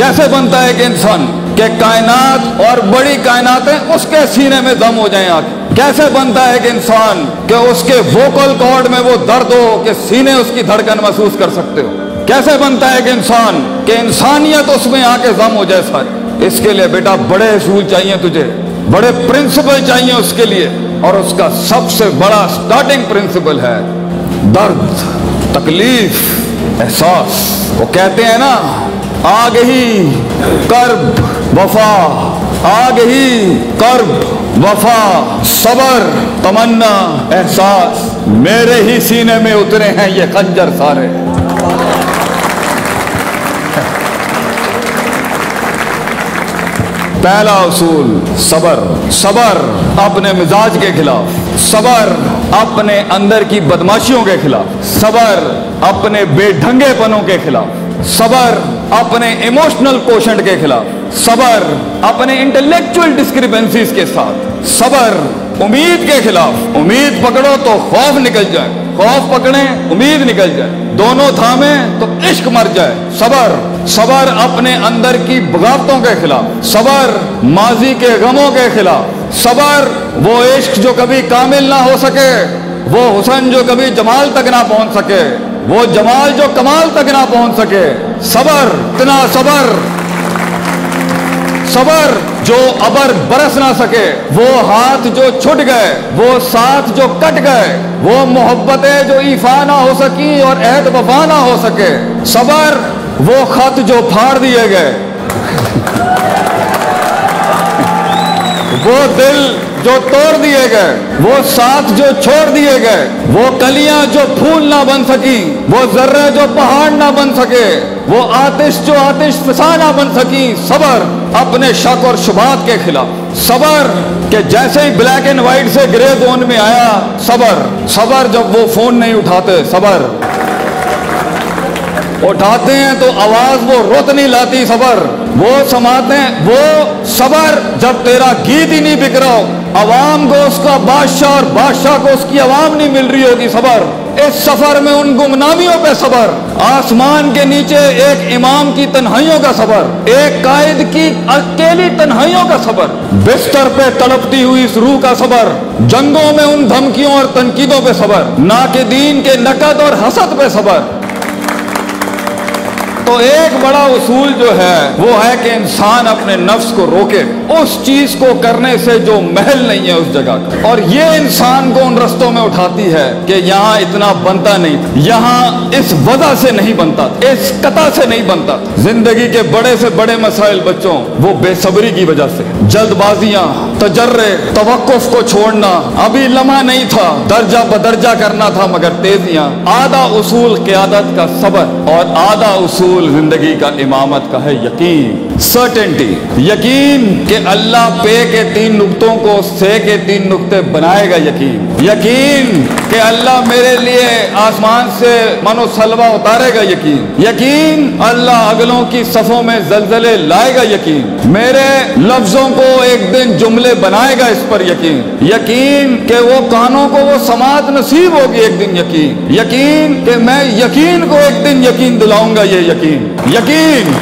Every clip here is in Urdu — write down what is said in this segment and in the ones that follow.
کیسے بنتا ہے کہ انسان؟ کہ کائنات اور بڑی کائناتیں اس کے سینے میں دم ہو جائیں آگے۔ کیسے بنتا ہے کہ انسان کہ اس کے ووکل کارڈ میں وہ درد ہو کہ سینے اس کی دھڑکن محسوس کر سکتے ہو؟ کیسے بنتا ہے کہ انسان کہ انسانیت اس میں آ کے دم ہو جائے سارے اس کے لیے بیٹا بڑے اصول چاہیے تجھے۔ بڑے پرنسپل چاہیے اس کے لیے۔ اور اس کا سب سے بڑا سٹارٹنگ پرنسپل ہے درد، تکلیف، احساس۔ وہ کہتے ہیں نا آگ ہی کرب، وفا۔ آگ ہی کرب، وفا۔ صبر، تمنا، احساس۔ میرے ہی سینے میں اترے ہیں یہ خنجر سارے۔ پہلا اصول، صبر۔ صبر اپنے مزاج کے خلاف۔ صبر اپنے اندر کی بدماشیوں کے خلاف۔ صبر اپنے بے ڈھنگے پنوں کے خلاف۔ صبر اپنے ایموشنل کوشنٹ کے خلاف، صبر اپنے انٹلیکچوئل ڈسکریپنسیز کے ساتھ، صبر امید کے خلاف۔ امید پکڑو تو خوف نکل جائے۔ خوف پکڑیں، امید نکل جائے۔ دونوں تھامیں تو عشق مر جائے۔ صبر صبر اپنے اندر کی بغاوتوں کے خلاف، صبر ماضی کے غموں کے خلاف۔ صبر وہ عشق جو کبھی کامل نہ ہو سکے، وہ حسن جو کبھی جمال تک نہ پہنچ سکے۔ وہ جمال جو کمال تک نہ پہنچ سکے۔ صبر، اتنا صبر۔ صبر جو ابر برس نہ سکے۔ وہ ہاتھ جو چھٹ گئے، وہ ساتھ جو کٹ گئے۔ وہ محبتیں جو ایفا نہ ہو سکی اور عہد وفا نہ ہو سکے۔ صبر، وہ خط جو پھاڑ دیے گئے۔ وہ دل جو توڑ دیے گئے، وہ ساتھ جو چھوڑ دیے گئے، وہ کلیاں جو پھول نہ بن سکی، وہ ذرے جو پہاڑ نہ بن سکے، وہ آتش جو آتش فسا نہ بن سکی، صبر اپنے شک اور شبات کے خلاف۔ صبر کہ جیسے ہی بلیک اینڈ وائٹ سے گرے زون میں آیا، صبر صبر جب وہ فون نہیں اٹھاتے، صبر۔ اٹھاتے ہیں تو آواز وہ روت نہیں لاتی، صبر۔ وہ سماتے ہیں، وہ صبر جب تیرا گیت ہی نہیں بک رہا ہو عوام کو اس کا بادشاہ اور بادشاہ کو اس کی عوام نہیں مل رہی ہوگی صبر اس سفر میں ان گمنامیوں پہ صبر آسمان کے نیچے ایک امام کی تنہائیوں کا صبر ایک قائد کی اکیلی تنہائیوں کا صبر بستر پہ تڑپتی ہوئی اس روح کا صبر جنگوں میں ان دھمکیوں اور تنقیدوں پہ صبر ناقدین کے نقد اور حسد پہ صبر تو ایک بڑا اصول جو ہے وہ ہے کہ انسان اپنے نفس کو روکے، اس چیز کو کرنے سے جو محل نہیں ہے اس جگہ کا۔ اور یہ انسان کو ان رستوں میں اٹھاتی ہے کہ یہاں اتنا بنتا نہیں، یہاں اس وجہ سے نہیں بنتا، اس قطع سے نہیں بنتا۔ زندگی کے بڑے سے بڑے مسائل بچوں، وہ بے صبری کی وجہ سے۔ جلد بازیاں تجرے، توقف کو چھوڑنا، ابھی لمحہ نہیں تھا، درجہ بدرجہ کرنا تھا مگر تیزیاں۔ آدھا اصول قیادت کا صبر اور آدھا اصول زندگی کا امامت کا ہے یقین۔ سرٹنٹی یقین کہ اللہ پے کے تین نقطوں کو سے کے تین نقطے بنائے گا یقین. یقین کہ اللہ میرے لیے آسمان سے منو سلوا اتارے گا یقین. یقین اللہ اگلوں کی صفوں میں زلزلے لائے گا یقین. میرے لفظوں کو ایک دن جملے بنائے گا اس پر یقین. یقین کہ وہ کانوں کو وہ سماعت نصیب ہوگی ایک دن یقین. یقین کہ میں یقین کو ایک دن یقین دلاؤں گا یہ یقین. یقین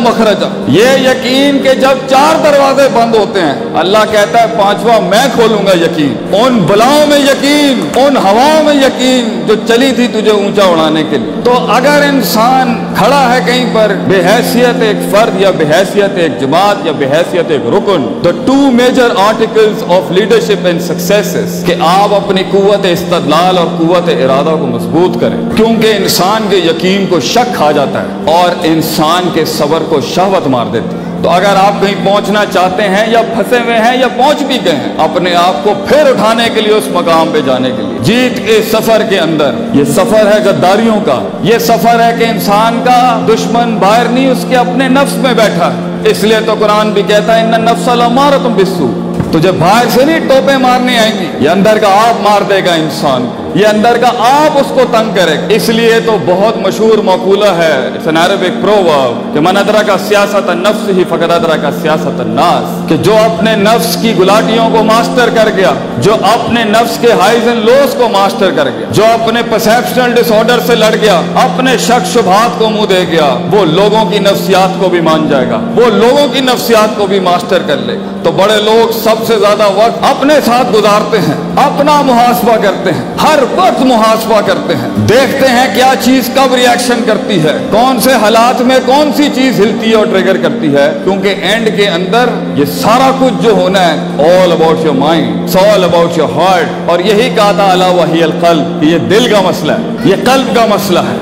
مخرجا۔ یہ یقین کہ جب چار دروازے بند ہوتے ہیں، اللہ کہتا ہے، پانچواں میں کھولوں گا یقین۔ ان بلاؤں میں یقین، ان ہواؤں میں یقین جو چلی تھی تجھے اونچا اڑانے کے لیے۔ تو اگر انسان کھڑا ہے کہیں پر، بے حیثیت ایک فرد یا بے حیثیت ایک جماعت یا بے حیثیت ایک رکن the two major articles of leadership and success کہ آپ اپنی قوت استدلال اور قوت ارادہ کو مضبوط کریں۔ کیونکہ انسان کے یقین کو شک کھا جاتا ہے اور انسان کے صبر کو شہوت مار دیتی تو اگر آپ کہیں پہنچنا چاہتے ہیں یا پھنسے ہوئے ہیں یا پہنچ بھی گئے ہیں، اپنے آپ کو پھر اٹھانے کے لیے، اس مقام پہ جانے کے لیے۔ جیت کے سفر کے اندر، یہ سفر ہے غداریوں کا۔ یہ سفر ہے کہ انسان کا دشمن باہر نہیں، اس کے اپنے نفس میں بیٹھا۔ ہے اس لیے تو قرآن بھی کہتا ہے، ان نفس المارتم بسو تجھے باہر سے نہیں ٹوپے مارنے آئیں گی۔ یہ اندر کا آپ مار دے گا انسان۔ یہ اندر کا آپ اس کو تنگ کرے۔ گا اس لیے تو بہت مشہور مقولہ ہے اٹس این عربک پروورب کہ من ادرا کا سیاست النفس ہی فقط ادرا کا سیاست الناس۔ کہ جو اپنے نفس کی گلاٹیوں کو ماسٹر کر گیا، جو اپنے نفس کے ہائیز اینڈ لوز کو ماسٹر کر گیا، جو اپنے پرسیپشنل ڈس آرڈر سے لڑ گیا، اپنے شک شبہات کو منہ دے گیا، وہ لوگوں کی نفسیات کو بھی مان جائے گا۔ وہ لوگوں کی نفسیات کو بھی ماسٹر کر لے۔ تو بڑے لوگ سب سے زیادہ وقت اپنے ساتھ گزارتے ہیں، اپنا محاسبہ کرتے ہیں، ہر وقت محاسبہ کرتے ہیں۔ دیکھتے ہیں کیا چیز کب ریاکشن کرتی ہے، کون سے حالات میں کون سی چیز ہلتی ہے اور ٹریگر کرتی ہے۔ کیونکہ اینڈ کے اندر یہ سارا کچھ جو ہونا ہے all about your mind all about your heart اور یہی کہا تھا، اللہ وحی القلب یہ دل کا مسئلہ ہے، یہ قلب کا مسئلہ ہے۔